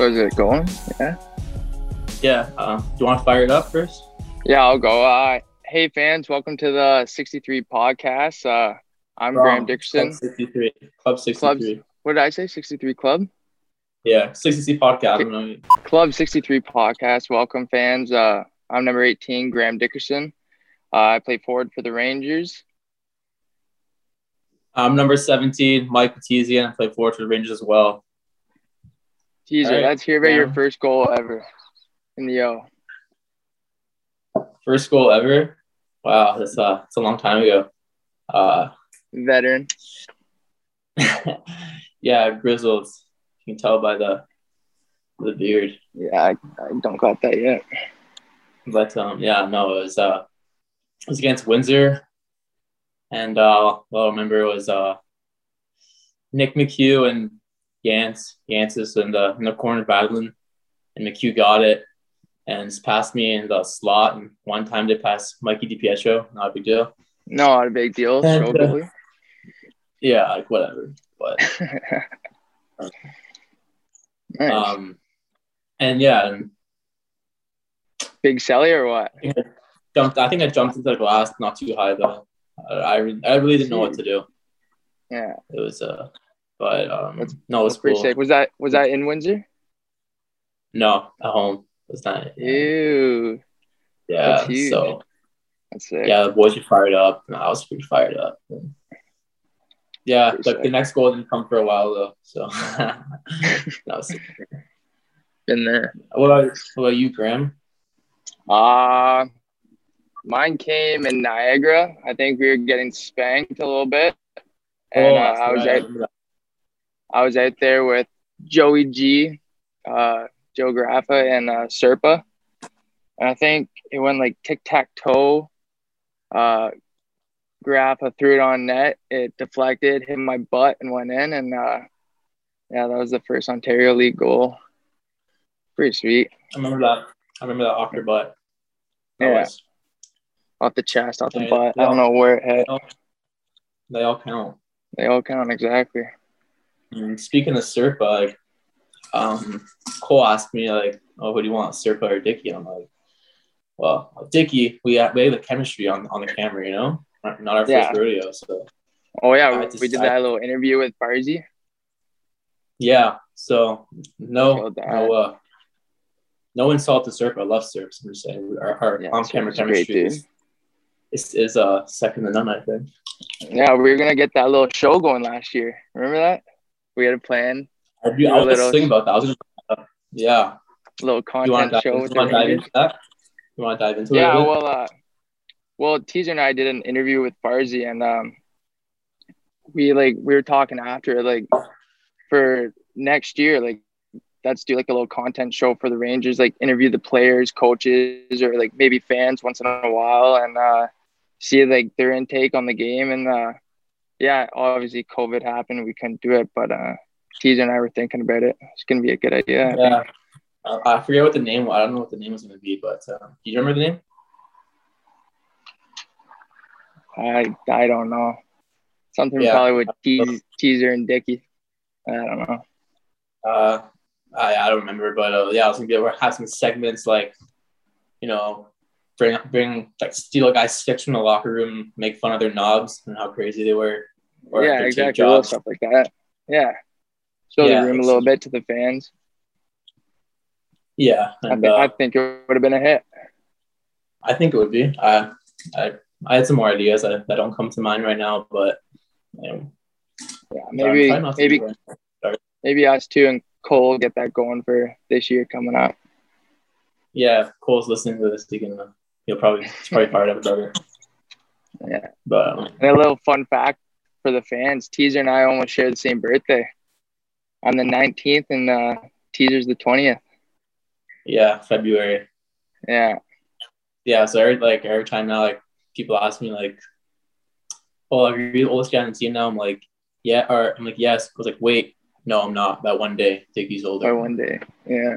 So is it going? Yeah. Yeah. Uh, do you want to fire it up first? Yeah, I'll go. Uh, hey fans, welcome to the 63 podcast. Uh, I'm Graham Dickerson. Club 63. Club 63. What did I say? 63 Club? Yeah, 63 podcast. Club 63 podcast. Welcome fans. Uh, I'm number 18, Graham Dickerson. Uh, I play forward for the Rangers. I'm number 17, Mike Petizian. I play forward for the Rangers as well. Teaser, right. let's hear about yeah. your first goal ever in the O. First goal ever? Wow, that's uh, that's a long time ago. Uh, Veteran. yeah, grizzled. You can tell by the the beard. Yeah, I, I don't got that yet. But um, yeah, no, it was uh, it was against Windsor, and uh, well, I remember it was uh, Nick McHugh and Yance, Yance's in the in the corner battling, and McHugh got it and passed me in the slot. And one time they passed Mikey DiPietro, not a big deal. No, not a big deal. And, uh, yeah, like whatever. But nice. um, and yeah, and big celly or what? I jumped. I think I jumped into the glass, not too high though. I I, I really didn't know what to do. Yeah, it was uh but um, that's, no, it was pretty cool. sick. Was that was that in Windsor? No, at home. It's not. Ew. Yeah. That's so. That's sick. Yeah, the boys were fired up, and I was pretty fired up. And yeah, pretty like the next goal didn't come for a while though, so that was been there. What about, what about you, Graham? Uh mine came in Niagara. I think we were getting spanked a little bit, and oh, uh, I was right. at I was out there with Joey G, uh, Joe Garreffa, and uh, Serpa. And I think it went like tic tac toe. Uh, Garreffa threw it on net. It deflected, hit my butt, and went in. And uh, yeah, that was the first Ontario League goal. Pretty sweet. I remember that. I remember that off your butt. That yeah. Was... Off the chest, off the yeah, butt. I don't know where it hit. They all count. They all count, exactly. And speaking of Serpa, like, um, Cole asked me like, "Oh, who do you want, Serpa or Dicky?" I'm like, "Well, Dicky, we have, we have the chemistry on on the camera, you know, not, not our first rodeo." So, oh yeah, we, did that little interview with Barzy. Yeah, so no, no, uh, no insult to Serpa. I love Serpa. I'm just saying our, our yeah, on camera chemistry is, is, is uh second to none. I think. Yeah, we were gonna get that little show going last year. Remember that? We had a plan. I, do, I was little, thinking about that. I was gonna, yeah. Little content you show. you want to dive into that? You want to dive into yeah, it? Yeah, well, uh, well, Teaser and I did an interview with Barzy, and um, we like we were talking after like for next year, like let's do like a little content show for the Rangers, like interview the players, coaches, or like maybe fans once in a while, and uh, see like their intake on the game, and uh, yeah, obviously COVID happened. We couldn't do it, but uh, Teaser and I were thinking about it. It's gonna be a good idea. yeah, I, I forget what the name. I don't know what the name was gonna be, but uh, do you remember the name? I I don't know. Something yeah. probably with tease, Teaser and Dicky. I don't know. Uh, I, I don't remember, but uh, yeah, I was gonna be able to have some segments like, you know, bring bring like steal a guy's sticks from the locker room, make fun of their knobs and how crazy they were. Yeah, exactly. Little stuff like that. Yeah. Show yeah, the room a little bit to the fans. Yeah. And, I, think, uh, I think it would have been a hit. I think it would be. I I I had some more ideas that, that don't come to mind right now, but you know, yeah, maybe maybe maybe us two and Cole get that going for this year coming up. Yeah, Cole's listening to this. He can he'll probably he's probably fired up about it. Yeah, but um, and a little fun fact for the fans: Teaser and I almost share the same birthday. On the nineteenth, and uh, Teaser's the twentieth. Yeah, February. Yeah. Yeah, so every like every time now, like people ask me like, "Oh, are you the oldest guy on the team now?" I'm like, "Yeah," or I'm like, "Yes." I was like, "Wait, no, I'm not. That one day, Dickie's older." By one day, yeah.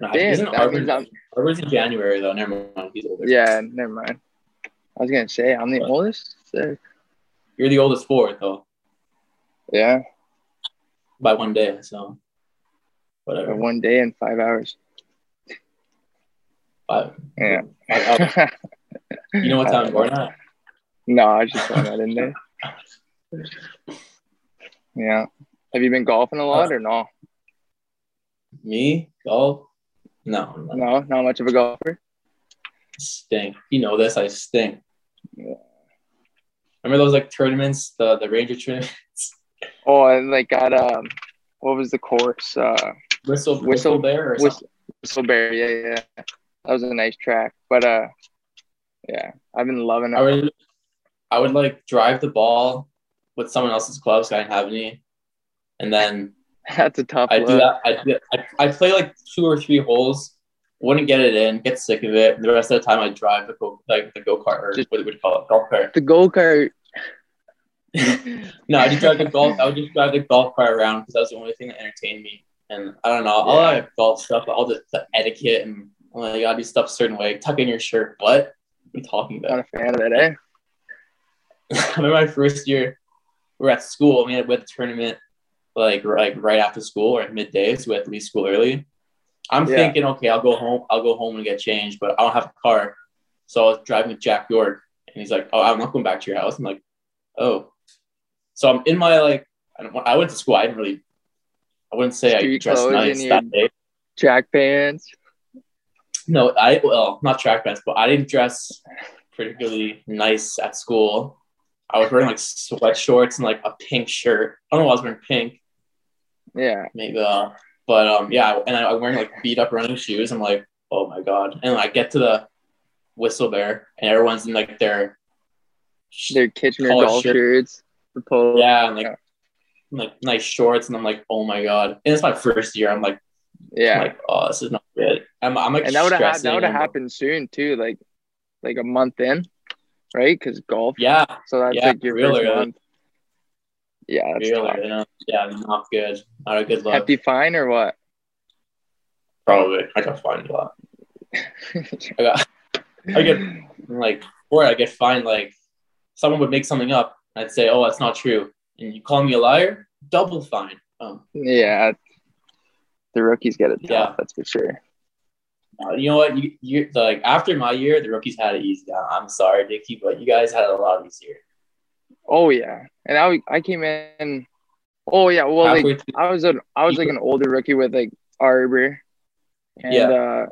Nah, Damn, Arber's in January though. Never mind. He's older. Yeah, never mind. I was gonna say I'm the what? oldest. Sick. You're the oldest fourth though. Yeah. By one day, so. whatever. One day and five hours. Five. Yeah. Five you know what time we're at? No, I just throwing that in there. Yeah. Have you been golfing a lot or no? Me? Golf? No. no. No, not much of a golfer. Stink. You know this. I stink. Yeah. Remember those like tournaments, the the Ranger tournaments? Oh, and like got um, what was the course? Uh, Whistle Whistle- Whistle Bear or Whistle, Whistleberry. Yeah, yeah. That was a nice track, but uh, yeah, I've been loving I it. would I would like drive the ball with someone else's clubs. I didn't have any, and then That's a tough. I do that. I, I I play like two or three holes, wouldn't get it in, get sick of it. The rest of the time, I drive the go like the go kart or Just- what would you call it, golf cart. The go kart. No, I just drive the golf. I would just drive the golf cart around because that was the only thing that entertained me. And I don't know, all Yeah. that golf stuff, all the, the etiquette and oh, you gotta do stuff a certain way. Tuck in your shirt. What? What are you talking Not about? a fan of it, eh? I remember my first year, we were at school. We had we had a tournament like like right after school or at midday, so we had to leave school early. I'm Yeah. thinking, okay, I'll go home. I'll go home and get changed, but I don't have a car, so I was driving with Jack York, and he's like, "Oh, I'm not going back to your house." I'm like, "Oh," so I'm in my like, I, don't, I went to school. I didn't really, I wouldn't say I dressed nice that day. Jack pants. No, I well, not track pants, but I didn't dress particularly nice at school. I was wearing like sweat shorts and like a pink shirt. I don't know why I was wearing pink. Yeah. maybe uh but um yeah and I, i'm wearing like beat up running shoes i'm like oh my god and i get to the whistle bear and everyone's in like their Their Kitchener golf shirt. shirts. The polo. yeah and like Yeah. like nice shorts and i'm like oh my god and it's my first year i'm like Yeah. I'm like oh this is not good i'm, I'm like and that would have that would have happened soon too, like like a month in, right? Because golf. yeah So that's Yeah, like your really, first month. Yeah, really yeah not good not a good look Hefty fine or what? probably i got fined a lot i got i get like or i get fined like someone would make something up i'd say oh that's not true and you call me a liar double fine um yeah, the rookies get it tough. Yeah. That's for sure. Uh, you know what? You, you like after my year, the rookies had it easy. I'm sorry, Dickie, but you guys had it a lot easier. Oh yeah, and I I came in. Oh yeah, well like through, I was an I was like an older rookie with like Arber, and Yeah. uh,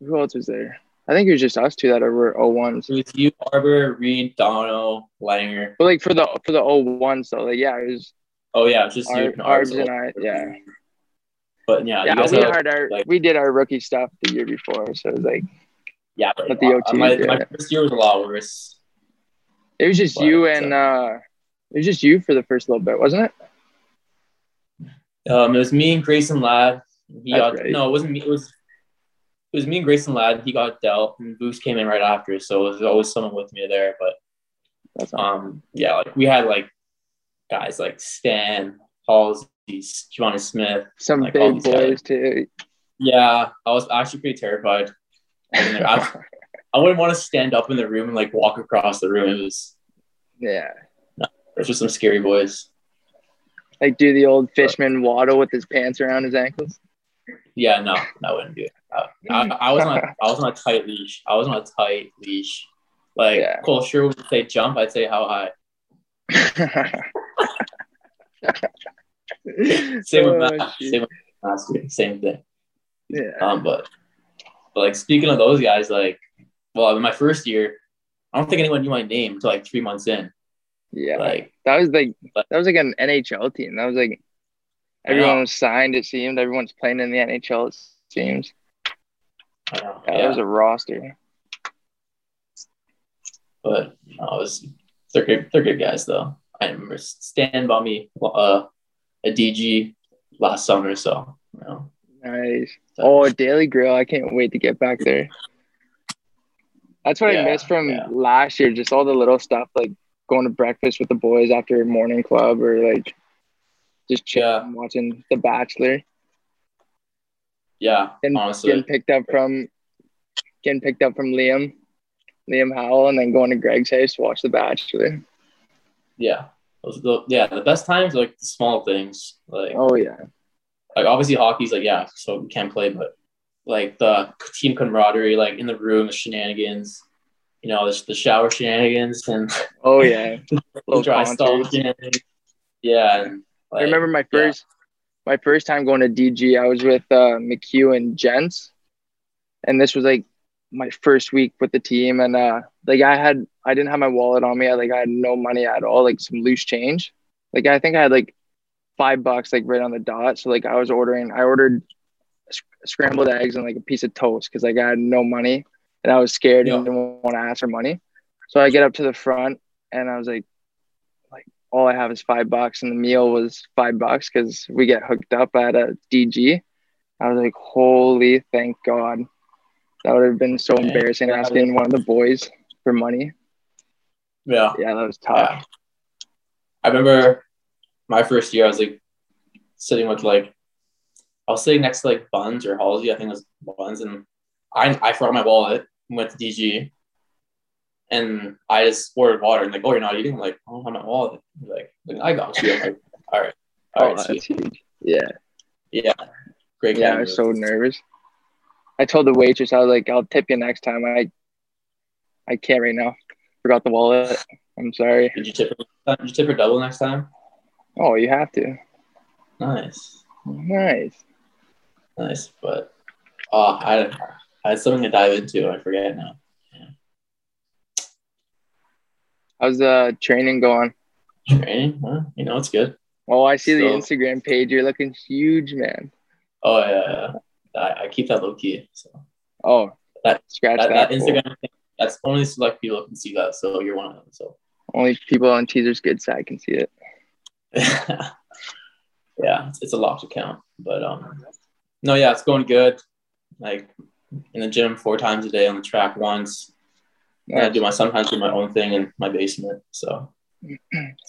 who else was there? I think it was just us two that were 01s. it was you, Arber, Reed, Dono, Langer. But like for the for the 01s, so like yeah, it was Oh yeah, it just you. Ar- and Arbs. Arbs and I. Yeah, But yeah, yeah, you we had, our like- we did our rookie stuff the year before, so it was like yeah, but, but the uh, OTs, my, yeah. my first year was a lot worse. it was just But, you and uh, it was just you for the first little bit, wasn't it? Um, it was me and Grayson Ladd. He That's got right. no, it wasn't me. It was it was me and Grayson Ladd. He got dealt, and Boost came in right after, so it was always someone with me there. But That's um, yeah, like we had like guys like Stan, Halsey, Johnny Smith. Some like, big these guys. boys too. Yeah, I was actually pretty terrified. I, I wouldn't want to stand up in the room and like walk across the room. It was yeah, just some scary boys. like do the old fishman waddle with his pants around his ankles. Yeah, no, I wouldn't do it. I, I, I was on a, I was on a tight leash. I was on a tight leash. Like Yeah. Cole sure would say jump, I'd say how high. Same Oh, with Matt. Same with last week. Same thing. yeah. Um, but but like speaking of those guys, like well, in my first year, I don't think anyone knew my name until like three months in. Yeah. Like That was like that was like an NHL team. That was like everyone was signed. It seemed everyone's playing in the NHL. It seems yeah, Yeah, that was a roster. but no, it was they're good. They're good guys though. I remember Stan bought me uh, a DG last summer, so you know. Nice. so- Oh, Daily Grill! I can't wait to get back there. That's what I missed from yeah. last year. Just all the little stuff, like going to breakfast with the boys after morning club, or like just chilling, Yeah. watching The Bachelor. yeah, And honestly, getting picked up from getting picked up from Liam, Liam Howell, and then going to Greg's house to watch The Bachelor. yeah, those, the, yeah. The best times are, like the small things, like Oh yeah, like obviously hockey's like yeah, so we can't play, but like the team camaraderie, like in the room, the shenanigans, you know, the, the shower shenanigans and oh yeah, the dry stall shenanigans. Yeah, and, like, I remember my first yeah. my first time going to DG. I was with uh, McHugh and Gents, and this was like my first week with the team, and uh, like I had I didn't have my wallet on me. I like I had no money at all, like some loose change. Like I think I had like five bucks like right on the dot. So like I was ordering, I ordered scrambled eggs and like a piece of toast because like I had no money and I was scared yeah. and didn't want to ask for money. So I get up to the front and I was like, like all I have is five bucks and the meal was five bucks because we get hooked up at a DG. I was like, holy thank God. That would have been so embarrassing yeah. asking one of the boys for money. Yeah. Yeah, that was tough. Yeah. I remember my first year, I was like sitting with like, I was sitting next to like Buns or Halsey, I think it was Buns, and I, I forgot my wallet, went to DG, and I just ordered water and like, oh, you're not eating? I'm like, oh, I'm not wallet. Like, like I got you. I'm like, all right. All right, oh. Yeah. Yeah. Great. Yeah, I was so nervous. I told the waitress, I was like, I'll tip you next time. I I can't right now. Forgot the wallet. I'm sorry. Did you tip her, did you tip her double next time? Oh, you have to. Nice. Nice. Nice. But oh I I had something to dive into. I forget now. Yeah. How's the training going? Training? Well, you know, it's good. Oh, I see so, the Instagram page. You're looking huge, man. Oh yeah, yeah. I, I keep that low key. So. Oh, that scratch that, that, that Instagram thing. That's only select people can see that. So you're one of them. So only people on Teaser's good side can see it. yeah, it's, it's a locked account, but um, no, yeah, it's going good. Like in the gym four times a day, on the track once. Nice. I do my sometimes do my own thing in my basement. So,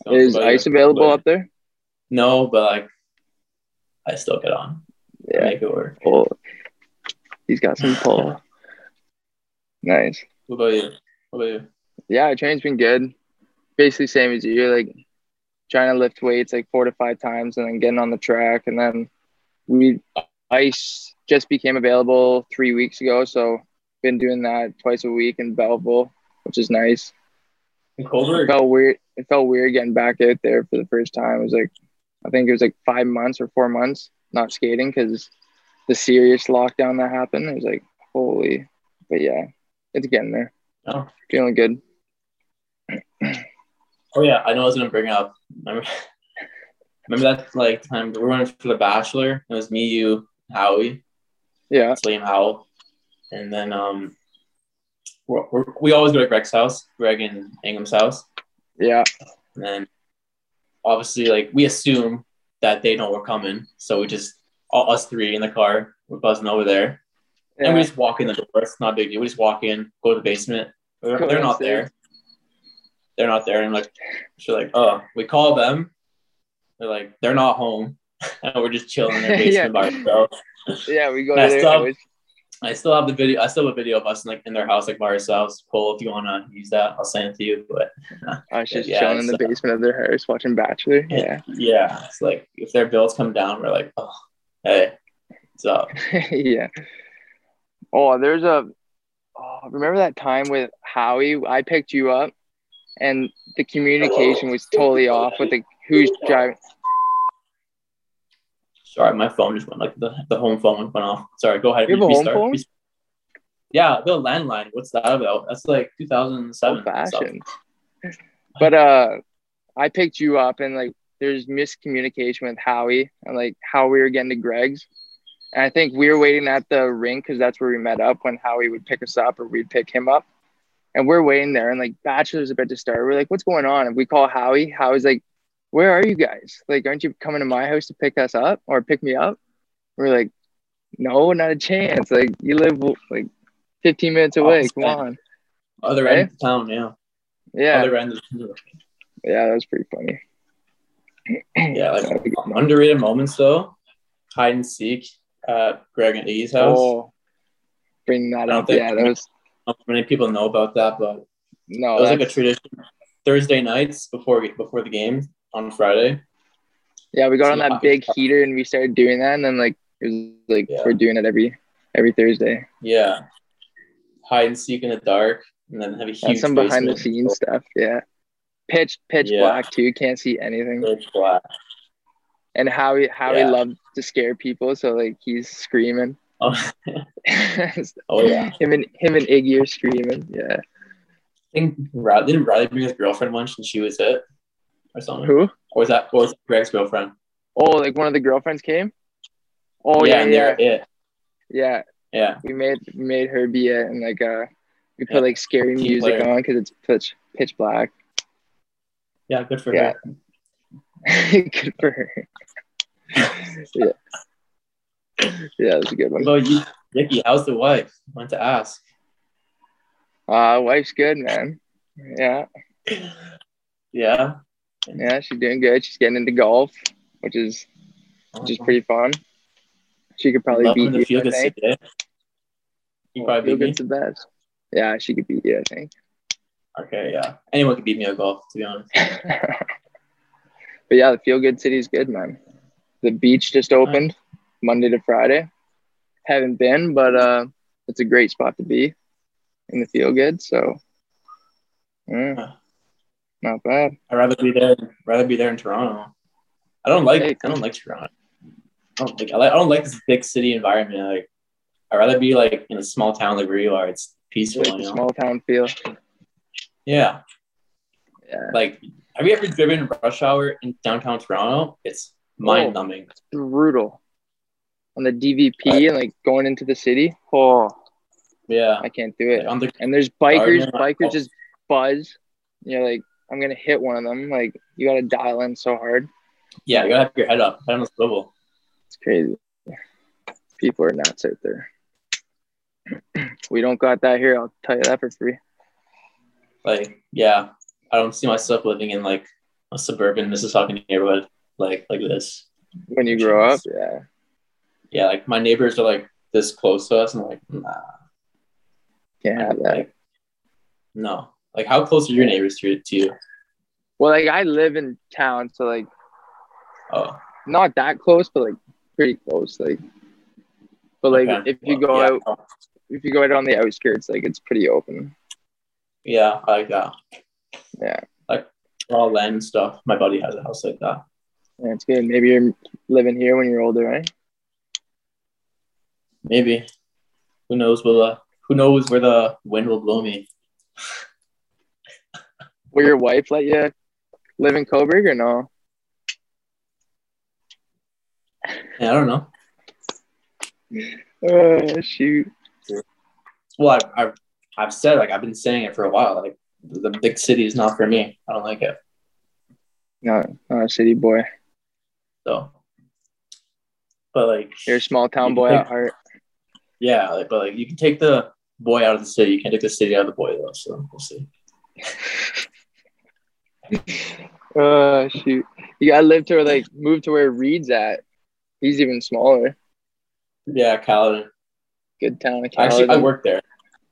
is ice available but, up there? No, but like I still get on. Yeah, make it work. Pull. He's got some pull. nice. What about you? What about you? Yeah, training's been good. Basically, same as you. You're like trying to lift weights like four to five times, and then getting on the track, and then we ice just became available three weeks ago, so been doing that twice a week in Belleville, which is nice. In? It felt weird. It felt weird getting back out there for the first time. It was like, I think it was like five months or four months not skating because the serious lockdown that happened. It was like, holy, but yeah, it's getting there. Oh. Feeling good. oh yeah, I know I was gonna bring up. Remember, remember that like time we were for the Bachelor? It was me, you, Howie. Yeah. It's Liam Howell. And then um, we're, we're, we always go to Greg's house, Greg and Ingham's house. Yeah. And then obviously, like, we assume that they know we're coming. So we just, all us three in the car, we're buzzing over there. Yeah. And we just walk in the door. It's not big deal. We just walk in, go to the basement. They're, they're not there. They're not there. And like, she's like, oh, we call them. They're like, they're not home. and we're just chilling in their basement yeah. by ourselves. Yeah, we go I still, have, I still have the video. I still have a video of us in, like in their house, like by ourselves. Cool. If you want to use that, I'll send it to you. But I was just yeah, chilling in the basement of their house watching Bachelor. Yeah. Yeah. It's like if their bills come down, we're like, oh, hey, what's up? yeah. Oh, there's a. Oh, remember that time with Howie? I picked you up, and the communication was totally off with the who's driving. Sorry, my phone just went like the, the home phone went off. Sorry, go ahead. You have a home phone? Yeah, the landline. What's that about? That's like 2007. Fashion. But uh, I picked you up and like there's miscommunication with Howie and like how we were getting to Greg's. And I think we were waiting at the rink because that's where we met up when Howie would pick us up or we'd pick him up. And we're waiting there and like Bachelor's about to start. We're like, what's going on? And we call Howie. Howie's like, where are you guys? Like, aren't you coming to my house to pick us up or pick me up? We're like, no, not a chance. Like, you live like 15 minutes oh, away. Come on. Other end of town, yeah. Yeah. Other end of town. Yeah, that was pretty funny. yeah, like underrated moments though. Hide and seek at Greg and Iggy's house. Oh, bring that up. Yeah, that was. Not many people know about that, but no, it was like a tradition. Thursday nights before before the game, on Friday. Yeah, we got on that big heater and we started doing that, and then like it was like Yeah. we're doing it every every Thursday. Yeah. Hide and seek in the dark, and then have a huge some behind the scenes stuff. Yeah, pitch pitch Yeah. black too. Can't see anything. Pitch black. And Howie Howie Yeah. loved to scare people, so like he's screaming. Oh, oh yeah. Him and him and Iggy are screaming. Yeah. I think Riley didn't Riley bring his girlfriend once, and she was it, or something. Who? Or was that? Or was Greg's girlfriend? Oh, like one of the girlfriends came. Oh yeah, yeah, and yeah, they're it. yeah. Yeah. We made we made her be it, and like uh, we put Yeah. like scary Team music player. on because it's pitch pitch black. Yeah, good for Yeah. her. Good for her. yeah. Yeah, that's a good one. About you, Nikki? How's the wife? I want to ask. Uh, wife's good, man. Yeah, Yeah. Yeah, she's doing good. She's getting into golf, which is which is pretty fun. She could probably beat you. field I think. You Well, probably Feel beat me. the best. Yeah, she could beat you. I think. Okay, yeah. Anyone could beat me at golf, to be honest. but yeah, the feel good city is good, man. The beach just opened Monday to Friday. Haven't been, but uh, it's a great spot to be in the feel good. So, Huh. Not bad. I'd rather be there. Rather be there in Toronto. I don't like. Hey, I don't like Toronto. I don't like. I, like, I don't like this big city environment. Like, I'd rather be like in a small town like where you are. It's peaceful. Like you know? small town feel. Yeah. Yeah, Like, have you ever driven rush hour in downtown Toronto? It's mind numbing. Oh, brutal. On the DVP and like going into the city. Oh, Yeah. I can't do it. Like, the And there's bikers. Garden, Bikers oh. just buzz. You're like, I'm gonna hit one of them. Like, you gotta dial in so hard. yeah, you gotta have your head up, head on the swivel. It's crazy. People are nuts out there. we don't got that here. I'll tell you that for free. Like, yeah, I don't see myself living in like a suburban Mississauga neighborhood like like this. When you grow up, yeah. Yeah, like my neighbors are like this close to us, and I'm like, nah, Can't have that. Like, no. Like, how close are your neighbors to, to you? Well, like I live in town, so like Oh, not that close, but like pretty close. Like, but like okay. if you Well, go yeah. out, if you go out on the outskirts, like it's pretty open. Yeah, I like that. Yeah, like Raw land stuff. My buddy has a house like that. yeah, it's good. Maybe you're living here when you're older, right? Maybe. Who knows? Will uh, who knows where the wind will blow me? Will your wife let you live in Cobourg or no? Yeah, I don't know. Oh shoot! Well, I, I've I've said like I've been saying it for a while. Like the big city is not for me. I don't like it. No, not a city boy. So, but like You're a small town boy think- at heart. yeah, like, but like you can take the boy out of the city. You can't take the city out of the boy though. So we'll see. Oh shoot! You gotta live to like move to where Reed's at. He's even smaller. Yeah, Caledon. Good town of Actually, I work there.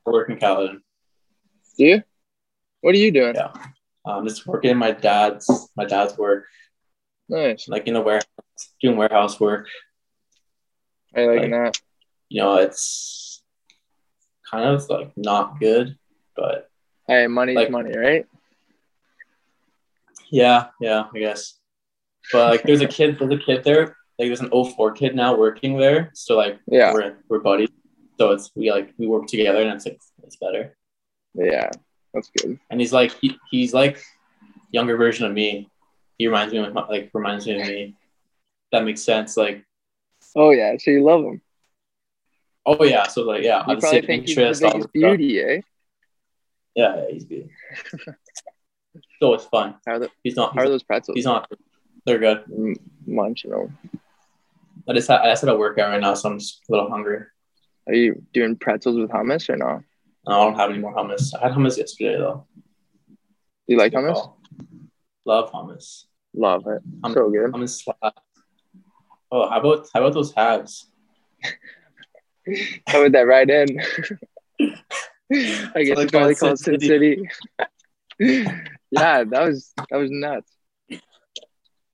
I work in Caledon. Do you? What are you doing? Yeah. Um, just working in my dad's my dad's work, Nice. like in the warehouse, doing warehouse work. I like Like- that. You know, it's kind of like not good, but Hey, money's like- money, right? Yeah, yeah, I guess. But like, there's a kid, there's a kid there. Like, there's an 04 kid now working there. So like, Yeah. we're we're buddies. So it's we like we work together, and it's like it's better. Yeah, that's good. And he's like he, he's like younger version of me. He reminds me of my, like reminds me of me. That makes sense. Like, Oh yeah, so you love him. oh yeah, so like yeah, You the probably think he's the interest. biggest stuff. beauty, eh? Yeah, yeah, he's beauty. so it's fun. How are, the, He's not. how are He's, those pretzels? he's not. They're good. M- munching them. I just had, I just had a workout right now, so I'm just a little hungry. Are you doing pretzels with hummus or no? I don't have any more hummus. I had hummus yesterday though. Do you like hummus? call. Love hummus. Love it. Hum- so good. Hummus slap. Oh, how about how about those Habs? How would that right in? I guess it's probably called Sin Sin City. yeah, that was that was nuts. Good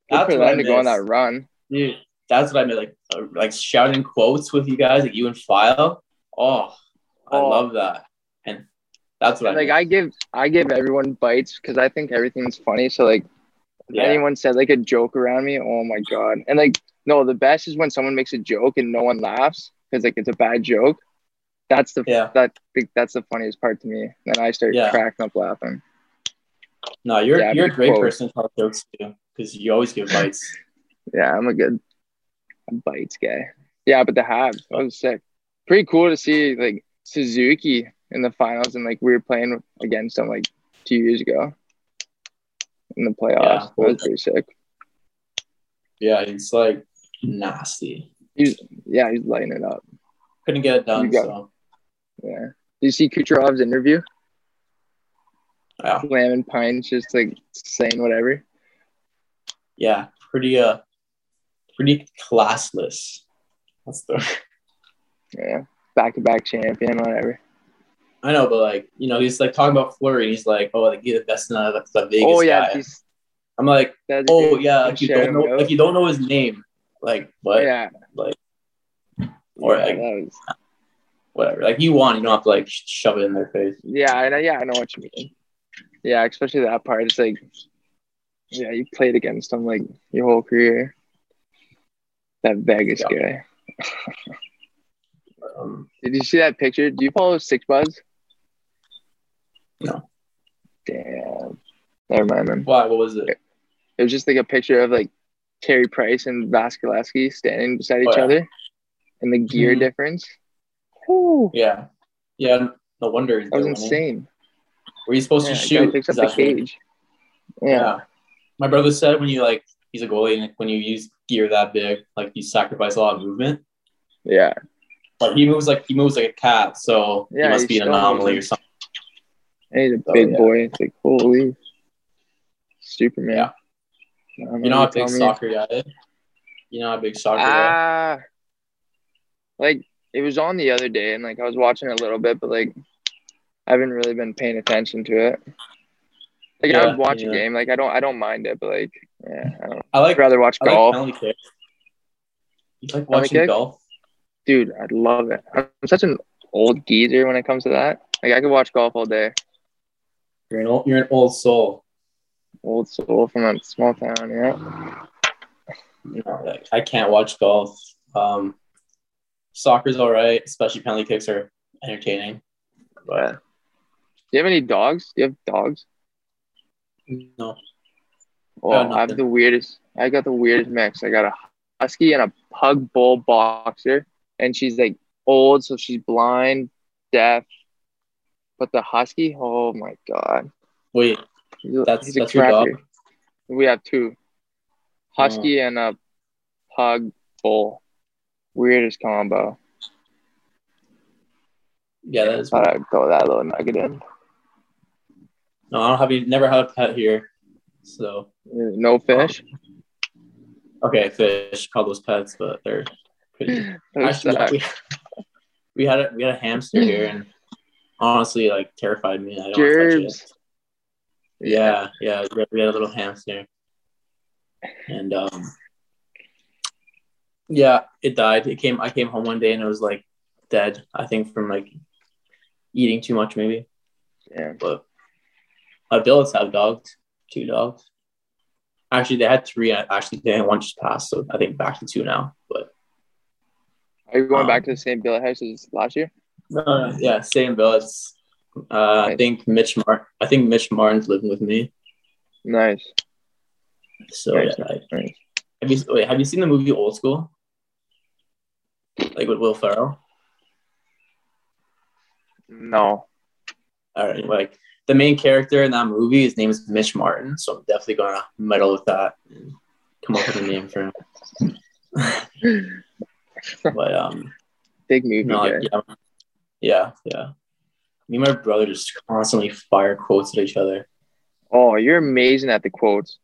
for them to go on that run. Dude, that's what I mean. Like, uh, like shouting quotes with you guys, like you and File. Oh, I oh. love that. And that's what and I like. Mean. I give I give everyone bites because I think everything's funny. So like, yeah. anyone said like a joke around me, oh my god! And like, no, the best is when someone makes a joke and no one laughs because like it's a bad joke. That's the yeah. that that's the funniest part to me. Then I start yeah. cracking up laughing. No, you're yeah, you're a great quote. person to tell jokes too because you always give bites. yeah, I'm a good bites guy. Yeah, but the Habs, that was sick. Pretty cool to see like Suzuki in the finals, and like we were playing against them like two years ago in the playoffs. Yeah, that was pretty sick. Yeah, it's like nasty. He's yeah, he's lighting it up. Couldn't get it done. so yeah. Did you see Kucherov's interview? Yeah. Slamming pines, just like saying whatever. Yeah, pretty uh pretty classless. That's the Yeah. Back to back champion, whatever. I know, but like, you know, he's like talking about and he's like, Oh, like you're the best in the, the Vegas oh, yeah, guy. I'm like, oh yeah, like you don't know like you don't know his name. Like what? Yeah. Like or yeah, like was... whatever. Like you want, you don't have to like shove it in their face. Yeah, I know. Yeah, I know what you mean. Yeah, especially that part. It's like, yeah, you played against him like your whole career. That Vegas yeah. guy. um, Did you see that picture? Do you follow Six Buzz? No. Damn. Never mind, man. Why? What was it? It was just like a picture of like Carey Price and Vasilevskiy standing beside each oh, yeah. other and the gear mm-hmm. difference. Whew. Yeah. Yeah. No wonder. That was insane. Were you supposed yeah, to shoot? Picks up the cage. Yeah. yeah. My brother said when you like he's a goalie and when you use gear that big, like you sacrifice a lot of movement. Yeah. But he moves like he moves like a cat, so yeah, he must be an anomaly or something. he's a big yeah. boy. It's like holy Superman. Yeah. You know how big soccer guy is? You know how big soccer Ah. Uh, like it was on the other day and like I was watching a little bit, but like I haven't really been paying attention to it. Like yeah, I would watch yeah. a game, like I don't I don't mind it, but like yeah, I don't I like I'd rather watch I golf. Like you like watching golf? Dude, I'd love it. I'm such an old geezer when it comes to that. Like I could watch golf all day. You're an old you're an old soul. Old soul from a small town, yeah. Know, like, I can't watch golf. Um soccer's all right, especially penalty kicks are entertaining. But do you have any dogs? Do you have dogs? No. Oh, I have the weirdest. I got the weirdest mix. I got a husky and a pug bull boxer, and she's like old, so she's blind, deaf. But the husky, oh my god! Wait, that's that's your dog. We have two, husky oh. and a pug bull. Weirdest combo. Yeah, that is. Thought I'd throw that little nugget in. No, I don't have. You never had a pet here, so no fish. okay, fish. Call those pets, but they're pretty. Actually, we, we, had a we had a hamster here, and honestly, like terrified me. I don't touch it. Yeah, yeah, we had a little hamster, and um, yeah, it died. It came. I came home one day and it was like dead. I think from like eating too much, maybe. Yeah. But billets have dogs, two dogs. Actually, they had three. Actually, they had one just passed, so I think back to two now. But are you going um, back to the same billet house as last year? No, no yeah, same billets. Uh, nice. I think Mitch Mar. I think Mitch Martin's living with me. Nice. So nice, yeah, nice, nice. Have you wait? Have you seen the movie Old School? Like with Will Ferrell? No. All right. Like the main character in that movie, his name is Mitch Martin, so I'm definitely gonna meddle with that and come up with a name for him. but um, big movie. No, like, yeah, yeah, yeah. Me and my brother just constantly fire quotes at each other. Oh, you're amazing at the quotes.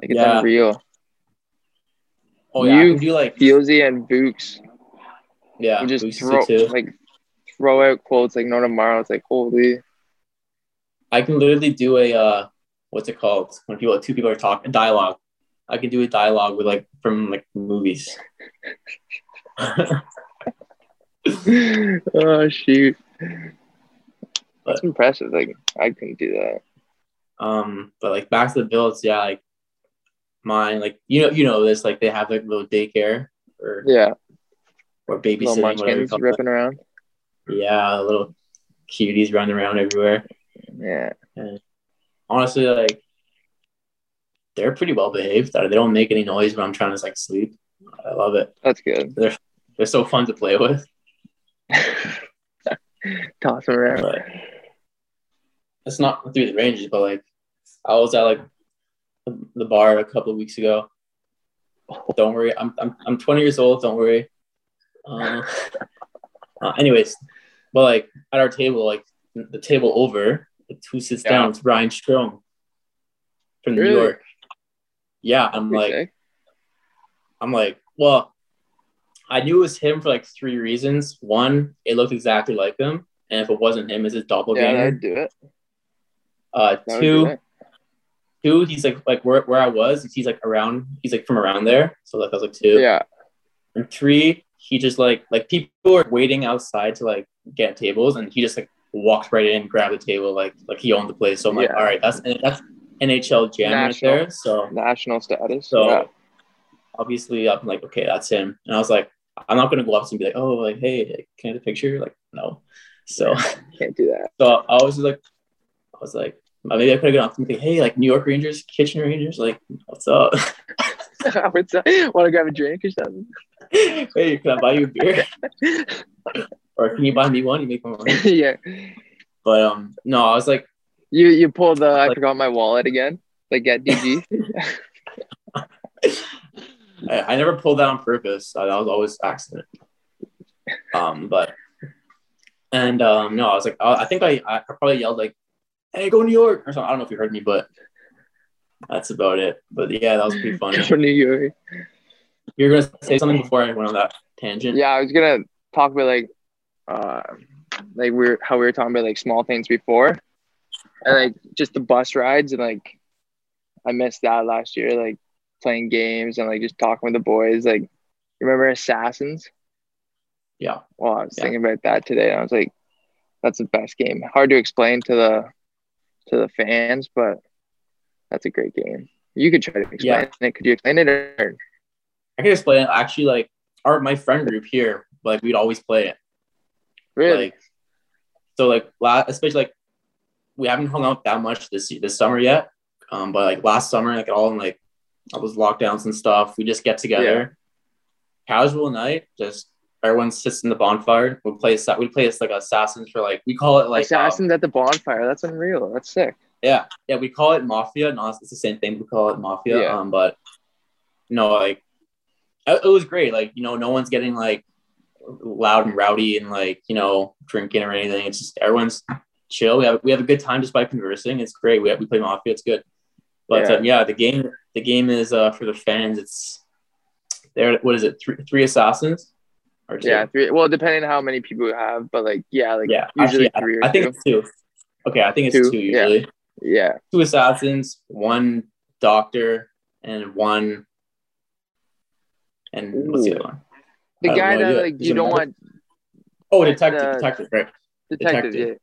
Like it's yeah. unreal. Oh yeah, you, do like Fieldsy and Books. Yeah, you just Books throw like throw out quotes like no tomorrow. It's like holy. I can literally do a uh, what's it called when people two people are talking dialogue. I can do a dialogue with like from like movies. oh shoot. That's impressive. Like I couldn't do that. Um, but like back to the builds, yeah, like mine, like you know, you know this, like they have like little daycare or yeah, or babysitting, whatever you ripping around. Yeah, little cuties running around everywhere. Yeah. And honestly, like they're pretty well behaved. They don't make any noise when I'm trying to like sleep. I love it. That's good. They're they're so fun to play with. Toss them around. But it's not through the ranges, but like I was at like the bar a couple of weeks ago. Don't worry, I'm I'm I'm 20 years old. Don't worry. Uh, uh, anyways, but like at our table, like the table over, who sits yeah. down? It's Ryan Strome from really? New York. Yeah, I'm like, sick. I'm like, well, I knew it was him for like three reasons. One, it looked exactly like him, and if it wasn't him, it's his doppelganger. Yeah, I'd do it. Uh, two, two, he's like like where, where I was, he's like around, he's like from around there. So like I was like two. Yeah. And three, he just like like people are waiting outside to like get tables, and he just like walked right in, grabbed the table, like like he owned the place. So I'm like, all right, that's that's NHL jam national, right there. So national status. So yeah. obviously I'm like, okay, that's him. And I was like, I'm not gonna go up to him and be like, oh, like, hey, can I get a picture? Like, no. So can't do that. So I was like, I was like, maybe I could have gone up to him and be, hey, like New York Rangers, Kitchener Rangers, like, what's up? what's up? Want to grab a drink or something? hey, can I buy you a beer? or can you buy me one? You make more money. yeah. But um, no, I was like, you you pulled the like, I forgot my wallet again. Like get DG. I, I, never pulled that on purpose. I, that was always accident. Um, but and um, no, I was like, I think I I probably yelled like, "Hey, go New York!" or something. I don't know if you heard me, but that's about it. But yeah, that was pretty funny. For New York. You're gonna say something before I went on that tangent. Yeah, I was gonna talk about like, uh, like we're how we were talking about like small things before, and like just the bus rides and like, I missed that last year. Like playing games and like just talking with the boys. Like, remember Assassins? Yeah. Well, I was yeah. thinking about that today. I was like, that's the best game. Hard to explain to the to the fans, but that's a great game. You could try to explain yeah. it. Could you explain it? Or? I can explain it. Actually, like our my friend group here, like we'd always play it. Really? Like, so like last, especially like we haven't hung out that much this this summer yet. Um, but like last summer, like all in like all those lockdowns and stuff, we just get together, yeah. casual night, just everyone sits in the bonfire. We play we play this like assassins for like we call it like assassins um, at the bonfire. That's unreal. That's sick. Yeah, yeah, we call it mafia. No, it's the same thing. We call it mafia. Yeah. Um, but you know, like it, it was great. Like, you know, no one's getting like loud and rowdy and like, you know, drinking or anything. It's just everyone's chill. We have we have a good time just by conversing. It's great. We have, we play Mafia. It's good. But yeah, um, yeah the game the game is uh for the fans. It's there. What is it? Three three assassins. Or two? Yeah, three. Well, depending on how many people you have, but like yeah, like yeah, usually actually, three. I, I think it's two. Okay, I think it's two, two usually. Yeah. yeah. Two assassins, one doctor, and one and Ooh. what's the other one? The guy that like you don't want. Oh, detective, uh, detective, right? Detective, detective. Yeah.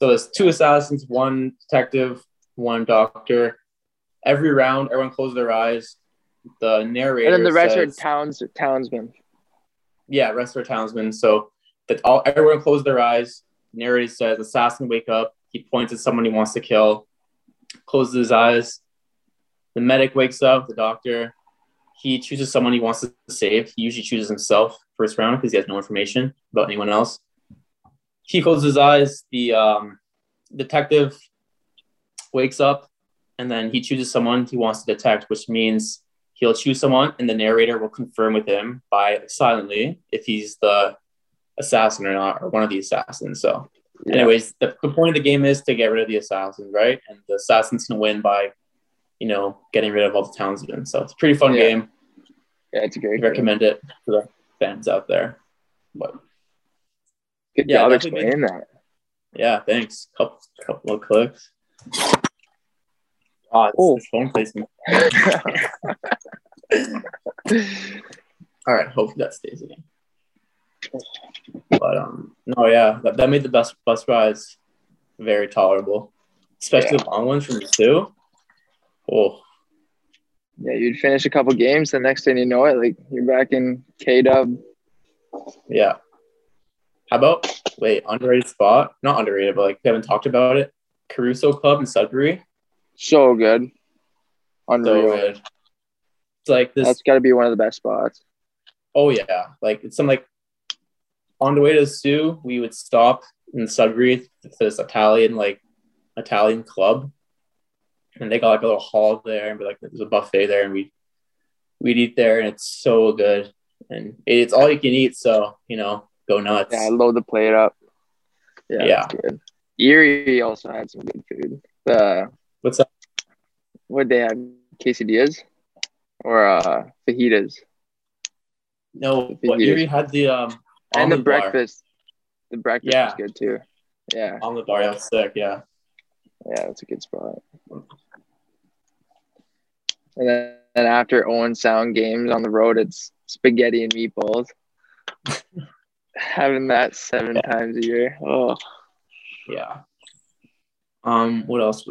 So there's two assassins, one detective, one doctor. Every round, everyone closes their eyes. The narrator. And then the rest says, are towns townsmen. Yeah, rest are townsmen. So that all everyone closes their eyes. Narrator says, "Assassin, wake up." He points at someone he wants to kill. Closes his eyes. The medic wakes up. The doctor he chooses someone he wants to save. He usually chooses himself first round because he has no information about anyone else. He closes his eyes. The um, detective wakes up, and then he chooses someone he wants to detect, which means he'll choose someone, and the narrator will confirm with him by silently if he's the assassin or not, or one of the assassins. So, yeah. anyways, the, the point of the game is to get rid of the assassins, right? And the assassins can win by you know, getting rid of all the townsmen. So it's a pretty fun yeah. game. Yeah, it's a great. I recommend it for the fans out there. But good yeah, job explaining that. Yeah, thanks. Couple couple of clicks. Oh, oh. phone placement. All right, hopefully that stays again. But um, no, yeah, that, that made the best bus rides very tolerable, especially yeah. the long ones from the zoo. Oh, yeah, you'd finish a couple games. The next thing you know it, like you're back in K Dub. Yeah. How about wait underrated spot? Not underrated, but like we haven't talked about it. Caruso Pub in Sudbury. So good. Unreal. So good. It's like this. That's got to be one of the best spots. Oh yeah, like it's some like on the way to the zoo, we would stop in Sudbury to this Italian like Italian club, and they got like a little hall there, and be like there's a buffet there, and we we'd eat there, and it's so good, and it's all you can eat, so you know, go nuts. Yeah, load the plate up. Yeah, yeah. good. Erie also had some good food. The what's that? What they have? Quesadillas or uh fajitas. No, but Erie had the um and the breakfast. The breakfast yeah. was good too. Yeah. On the bar, that's sick. Yeah. Yeah, that's a good spot. And then and after Owen Sound games on the road, it's spaghetti and meatballs. Having that seven yeah. times a year. Oh. Yeah. Um. What else?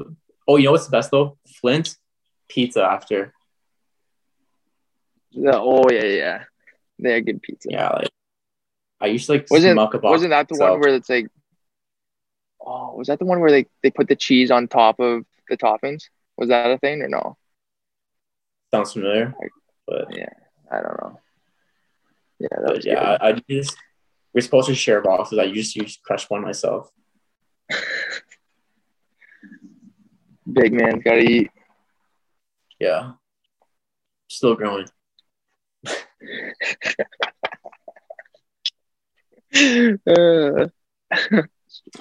Oh, you know what's the best though? Flint pizza after. Yeah. Oh yeah, yeah. They had good pizza. Yeah, like I used to like wasn't wasn't that the one where it's like oh was that the one where they, they put the cheese on top of the toppings? Was that a thing or no? Sounds familiar, but yeah, I don't know. Yeah, that was yeah. I, I just we're supposed to share boxes. I used to crush one myself. Big man, gotta eat. Yeah, still growing. uh.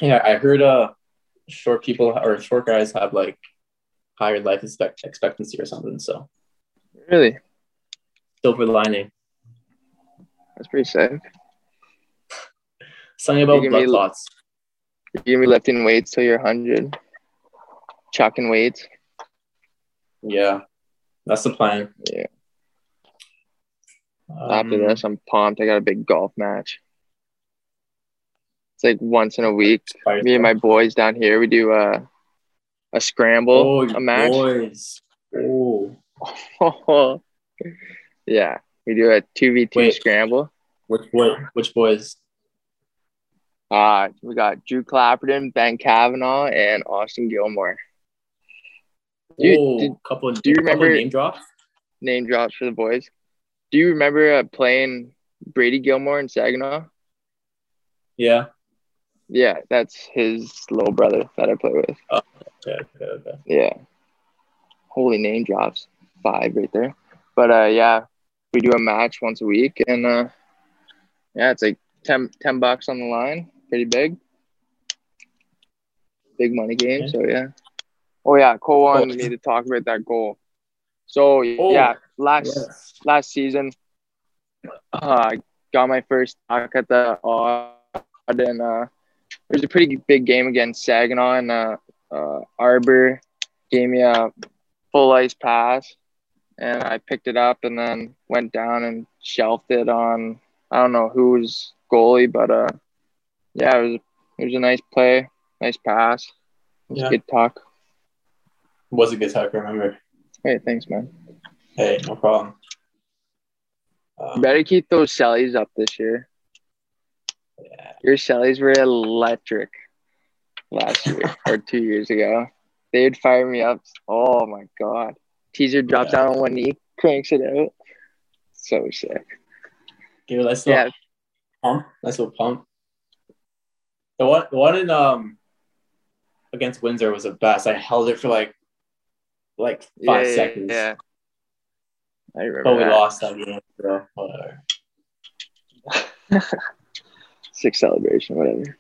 yeah, I heard uh short people or short guys have like higher life expect- expectancy or something. So really, silver lining. That's pretty sick. Something about blood clots. You're gonna be lifting weights till you're hundred, chucking weights. Yeah, that's the plan. Yeah. Um, After this, I'm pumped. I got a big golf match. It's like once in a week. Me and my boys down here, we do a a scramble, oh, a match. Boys. Oh. yeah, we do a two v two scramble. Which boy? Which boys? Uh, we got Drew Clapperton, Ben Kavanaugh, and Austin Gilmore. Dude, oh, did, couple. Do you remember name drops? Name drops for the boys. Do you remember uh, playing Brady Gilmore in Saginaw? Yeah. Yeah, that's his little brother that I play with. Oh, okay, okay, okay. Yeah. Holy name drops. Five right there. But uh yeah, we do a match once a week and uh yeah, it's like 10, 10 bucks on the line. Pretty big. Big money game, okay. so yeah. Oh yeah, Cole wanted oh. me to talk about that goal. So oh, yeah, last yes. last season, uh, I got my first talk at the Aud and uh it was a pretty big game against Saginaw and uh, uh, Arber gave me a full ice pass and I picked it up and then went down and shelved it on I don't know who's goalie, but uh yeah, it was it was a nice play, nice pass. It was yeah. good talk. It Was a good talk, remember. Hey, thanks, man. Hey, no problem. Um, better keep those sellies up this year. Yeah. Your Shellys were electric last year or two years ago. They'd fire me up. Oh my god. Teaser drops yeah. down on one knee, cranks it out. So sick. Give it a nice little yeah. pump. Nice little pump. The one the one in um against Windsor was the best. I held it for like like five yeah, seconds. Yeah. I remember. But we that. lost that game, so whatever. six celebration, whatever.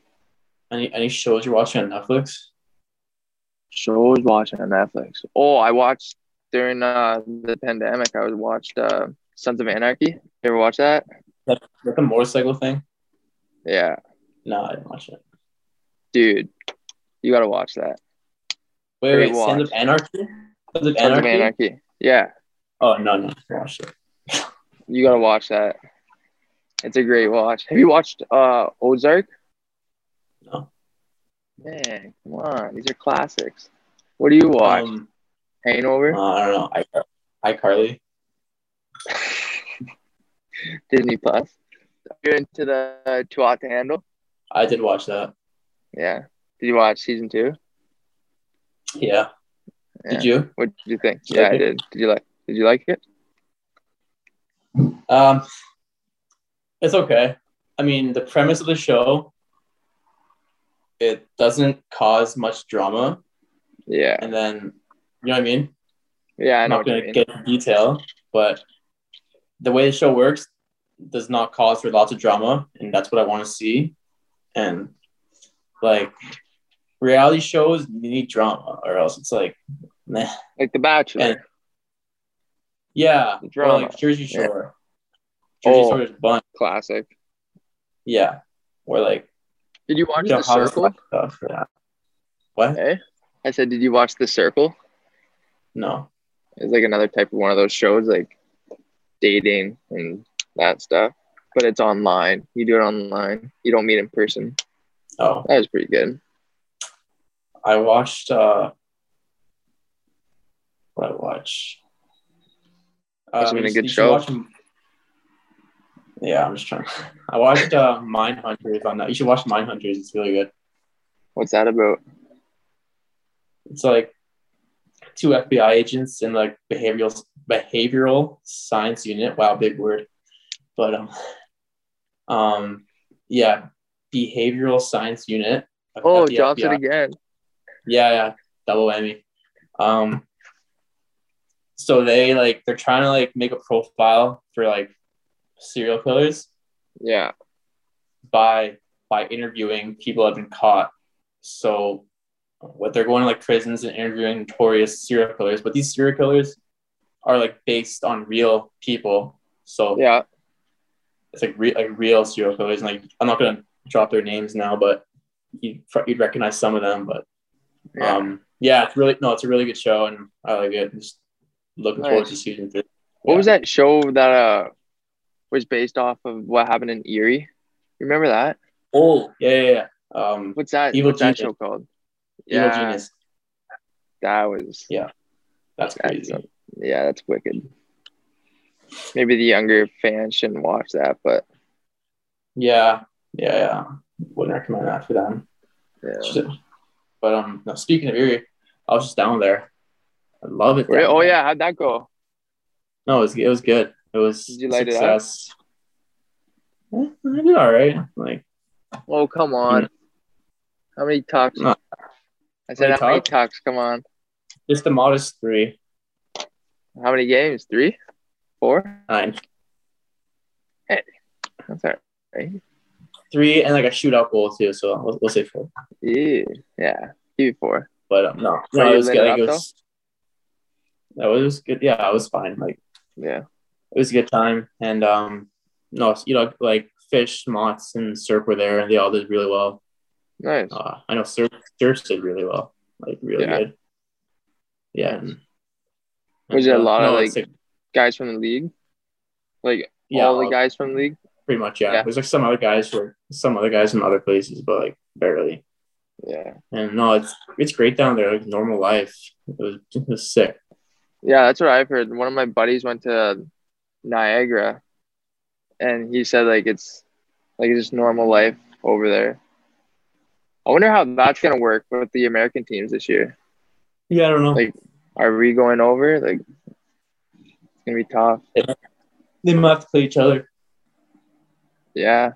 Any any shows you're watching on Netflix? Shows watching on Netflix. Oh, I watched during uh, the pandemic. I was watched uh, Sons of Anarchy. You ever watch that? That a motorcycle thing. Yeah. No, I didn't watch it. Dude, you gotta watch that. Wait, wait, watch. Sons of Anarchy. Sons of Anarchy? Anarchy. Yeah, Oh no, no, watch it. you gotta watch that. It's a great watch. Have you watched uh Ozark? No. Man, come on, these are classics. What do you watch? Um, Hangover, uh, I don't know. I, iCarly. Disney Plus. You're into the uh, Too Hot to Handle. I did watch that. Yeah. Did you watch season two? Yeah. Yeah. Did you? What did you think? Did you Yeah, like I did. Did you like? Did you like it? Um, it's okay. I mean, the premise of the show, it doesn't cause much drama, Yeah. and then you know what I mean. Yeah, I I'm know not going to get into detail, but the way the show works does not cause for lots of drama, and that's what I want to see. And like reality shows, you need drama, or else it's like, meh. Like The Bachelor. And- yeah, The drama. like Jersey Yeah. Shore. Jersey Oh. Shore is fun. Classic. Yeah, or like Did you watch you The Circle? stuff. Yeah. What? Hey, I said, did you watch The Circle? No. It's like another type of one of those shows, like dating and that stuff. But it's online. You do it online. You don't meet in person. Oh, That was pretty good. I watched. uh What I watch? Must have been a good show. watch yeah, I'm just trying. I watched uh, Mindhunters on that. You should watch Mindhunters. It's really good. What's that about? It's like two FBI agents in like behavioral behavioral science unit. Wow, big word. But um, um, yeah, behavioral science unit. Oh, the FBI. again. Yeah, yeah, double whammy. Um, so they like they're trying to like make a profile for like serial killers Yeah. by by interviewing people that have been caught. So what they're going to like prisons and interviewing notorious serial killers, but these serial killers are like based on real people. So Yeah. it's like re- like real serial killers. And like I'm not gonna drop their names now, but you'd, you'd recognize some of them. But Yeah. um, yeah, it's really no, it's a really good show, and I like it. Just looking forward to season three. what Yeah. was that show that uh was based off of what happened in Erie? Remember that? Oh, yeah, yeah, yeah. Um, What's that? Evil what's that show called? Evil Yeah, Genius. that was Yeah. That's That's, crazy. yeah, that's wicked. Maybe the younger fans shouldn't watch that, but Yeah, yeah, yeah. Wouldn't recommend that for them. yeah. Shit. But um, no, speaking of Erie, I was just down there. I love it. Down oh there. yeah, how'd that go? No, it was it was good. It was Did you light it up? success. I did all right. Like Oh come on. How many talks? No. I said Many how many talks? talks? Come on. just the modest three, How many games? Three? Four? nine, That's all right. three, and like a shootout goal too. So we'll, we'll say four. Yeah. Yeah. Give four. But um, no, no, it was good. Like, it was. No, it was good. Yeah, I was fine. Like Yeah. it was a good time, and um, no, you know, like Fish, Mott's, and Serp were there, and they all did really well. Nice. Uh, I know Surf, Surf did really well, like really Yeah. good. Yeah. And, Was it a uh, lot of, like, like Guys from the league? Like yeah, all the guys from the league? pretty much yeah. Yeah. There's like some other guys for some other guys from other places, but like barely. Yeah. And no, it's it's great down there, like normal life. It was, it was sick. Yeah, that's what I've heard. One of my buddies went to Niagara and he said like it's like just normal life over there. I wonder how that's gonna work with the American teams this year. Yeah, I don't know. Like are we going over? Like it's gonna be tough. they might have to play each other. Yeah.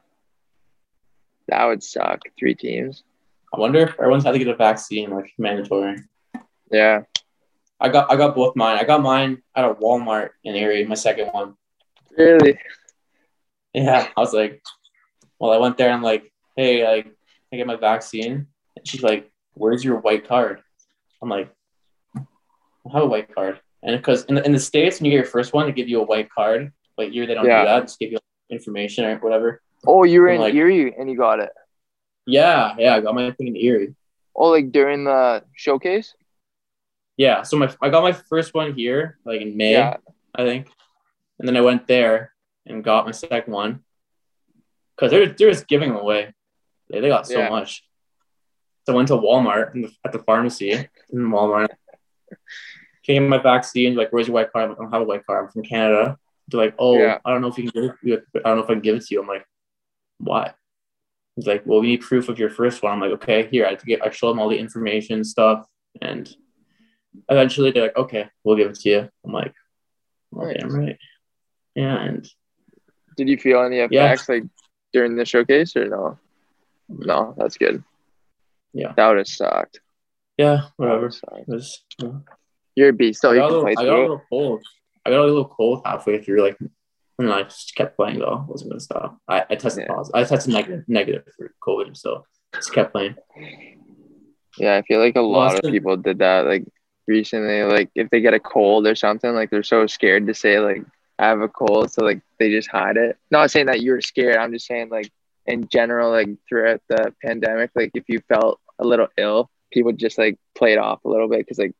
That would suck. Three teams. I wonder if everyone's had to get a vaccine, like mandatory. Yeah. I got I got both mine. I got mine at a Walmart in Erie, my second one. Really? Yeah, I was like, well, I went there and like, hey, like, can I get my vaccine? And she's like, where's your white card? I'm like, I have a white card. And because in the, in the States, when you get your first one, they give you a white card. But here, they don't Yeah. do that. Just give you information or whatever. Oh, you were in Like- Erie and you got it. Yeah, yeah, I got my thing in Erie. Oh, like during the showcase? Yeah, so my I got my first one here like in May, Yeah. I think, and then I went there and got my second one because they're they're just giving them away. They, they got so Yeah. much. So I went to Walmart in the, at the pharmacy in Walmart. Came in my vaccine, like, where's your white card? I'm like, I don't have a white card. I'm from Canada. They're like, oh, Yeah. I don't know if you can give it. I don't know if I can give it to you. I'm like, why? He's like, well, we need proof of your first one. I'm like, okay, here. I get. I showed them all the information stuff, and eventually they're like, okay, we'll give it to you. I'm like, well, Nice. damn right. Yeah, and Did you feel any Yeah. effects like during the showcase or no? No, that's good. Yeah. That would have sucked. yeah, whatever. sucked. was. yeah. You're a beast. Still, I you got, a little, play I got a little cold. I got a little cold halfway through, like, and I just kept playing though. wasn't gonna stop. I, I tested Yeah. positive. I tested negative, negative for COVID, so just kept playing. Yeah, I feel like a lot of people did that. Like recently, like if they get a cold or something, like they're so scared to say like I have a cold, so like they just hide it. Not saying that you were scared. I'm just saying like in general, like throughout the pandemic, like if you felt a little ill, people just like played off a little bit because like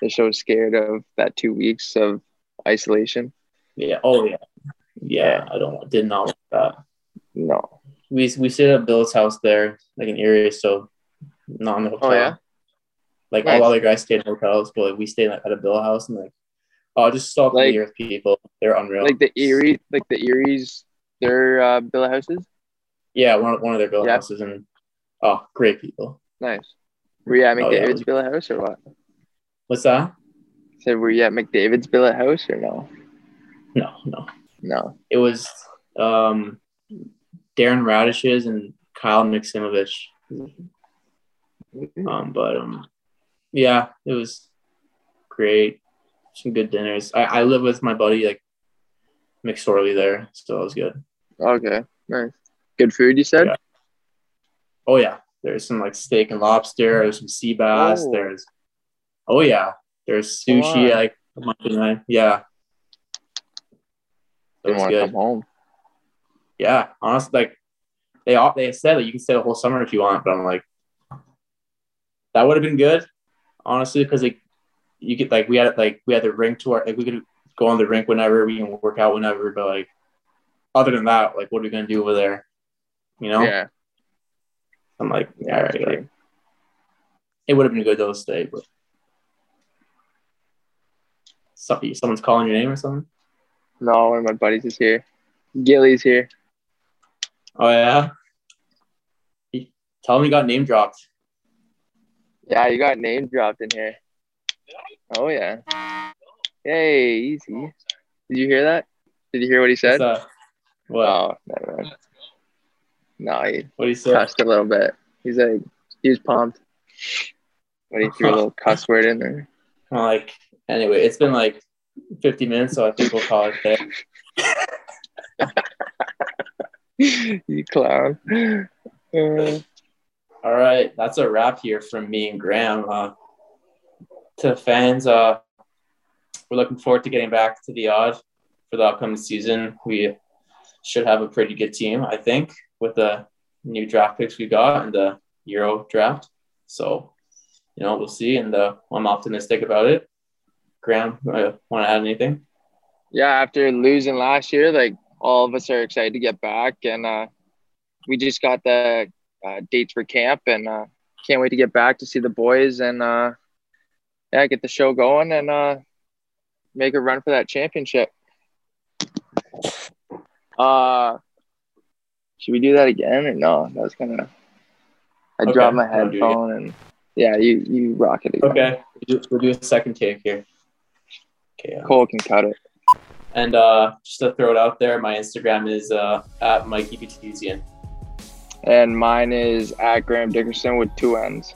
they're so scared of that two weeks of isolation. Yeah. Oh yeah. Yeah. I don't. Did not like that. No. We we stayed at Bill's house there, like in Erie, so not in the hotel. Oh, yeah? Like Nice. all other guys stayed in hotels, but like we stayed like, at a Bill house and like, oh, just stalk Like- the earth people. They're unreal. Like the Erie, like the Erie's, their uh, billet houses. Yeah, one of, one of their Bill Yeah. houses and oh, great people. Nice. Were you at Oh, yeah. McDavid's billet house or what? What's that? Said were you at McDavid's billet house or no? No, no. No. It was um, Darren Radishes and Kyle Miximovich. Um, but um, yeah, it was great. Some good dinners. I, I live with my buddy like McSorley there, so it was good. Okay. Nice. Good food, you said? Yeah. Oh yeah, there's some like steak and lobster. There's some sea bass. Oh. There's oh yeah, there's sushi on. like a month and nine. Yeah, it was want to good. come home. Yeah, honestly, like they all they said that you can stay the whole summer if you want, but I'm like, that would have been good, honestly, because like you get like we had like we had the rink to our like we could go on the rink whenever we can work out whenever, but like other than that, like what are we gonna do over there? You know, Yeah. I'm like, Yeah, all right, like it would have been a good though to stay, but something someone's calling your name or something. No, one of my buddies is here. Gilly's here. Oh yeah, He- tell him he got name dropped. Yeah, you got name dropped in here. Oh yeah. Hey, easy. Did you hear that? Did you hear what he said? That? What? Oh, never mind. No, he What you say? cussed a little bit. He's like, he was pumped. But he threw a little cuss word in there. Well, like anyway, it's been like 50 minutes, so I think we'll call it there. you clown. Uh, All right, that's a wrap here from me and Graham. Uh, to fans, uh, we're looking forward to getting back to the Aud for the upcoming season. We should have a pretty good team, I think, with the new draft picks we got and the Euro draft. So, you know, we'll see, and uh, I'm optimistic about it. Graham, uh, want to add anything? yeah, after losing last year, like all of us are excited to get back, and uh, we just got the uh, dates for camp, and uh, can't wait to get back to see the boys and uh, yeah, get the show going and uh, make a run for that championship. Uh, should we do that again or no? That was kind of. I Okay, dropped my I'll do it again. headphone and yeah, you you rock it again. Okay, we'll do, a second take here. Okay. uh, Cole can cut it. And uh, just to throw it out there, my Instagram is uh, at Mikey Petizian. And mine is at Graham Dickerson with two N's.